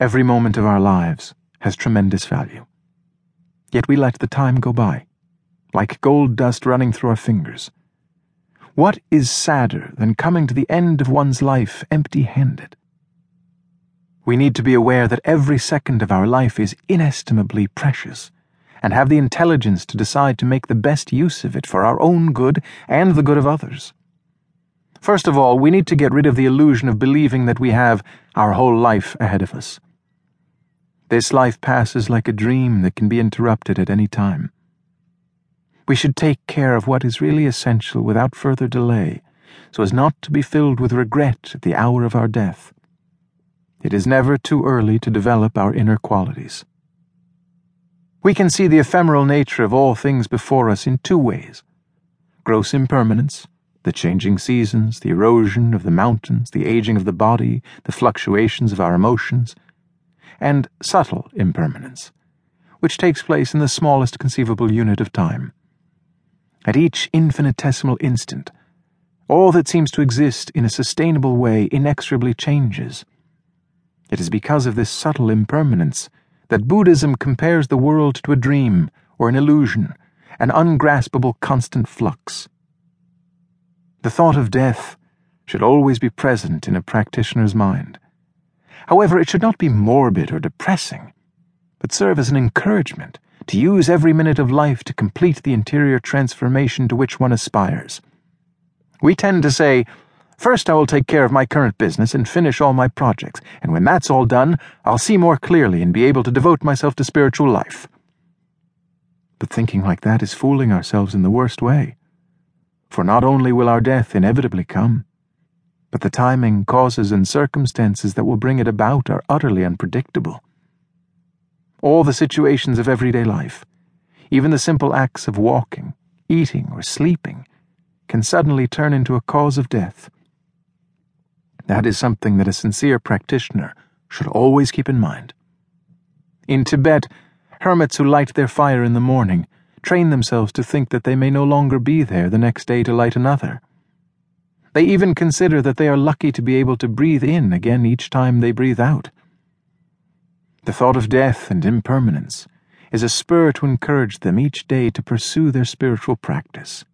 Every moment of our lives has tremendous value. Yet we let the time go by, like gold dust running through our fingers. What is sadder than coming to the end of one's life empty handed? We need to be aware that every second of our life is inestimably precious, and have the intelligence to decide to make the best use of it for our own good and the good of others. First of all, we need to get rid of the illusion of believing that we have our whole life ahead of us. This life passes like a dream that can be interrupted at any time. We should take care of what is really essential without further delay, so as not to be filled with regret at the hour of our death. It is never too early to develop our inner qualities. We can see the ephemeral nature of all things before us in two ways gross impermanence, the changing seasons, the erosion of the mountains, the aging of the body, the fluctuations of our emotions and subtle impermanence, which takes place in the smallest conceivable unit of time. At each infinitesimal instant, all that seems to exist in a sustainable way inexorably changes. It is because of this subtle impermanence that Buddhism compares the world to a dream or an illusion, an ungraspable constant flux. The thought of death should always be present in a practitioner's mind. However, it should not be morbid or depressing, but serve as an encouragement to use every minute of life to complete the interior transformation to which one aspires. We tend to say, First, I will take care of my current business and finish all my projects, and when that's all done, I'll see more clearly and be able to devote myself to spiritual life. But thinking like that is fooling ourselves in the worst way. For not only will our death inevitably come, but the timing, causes, and circumstances that will bring it about are utterly unpredictable. All the situations of everyday life, even the simple acts of walking, eating, or sleeping, can suddenly turn into a cause of death. That is something that a sincere practitioner should always keep in mind. In Tibet, hermits who light their fire in the morning train themselves to think that they may no longer be there the next day to light another. They even consider that they are lucky to be able to breathe in again each time they breathe out. The thought of death and impermanence is a spur to encourage them each day to pursue their spiritual practice.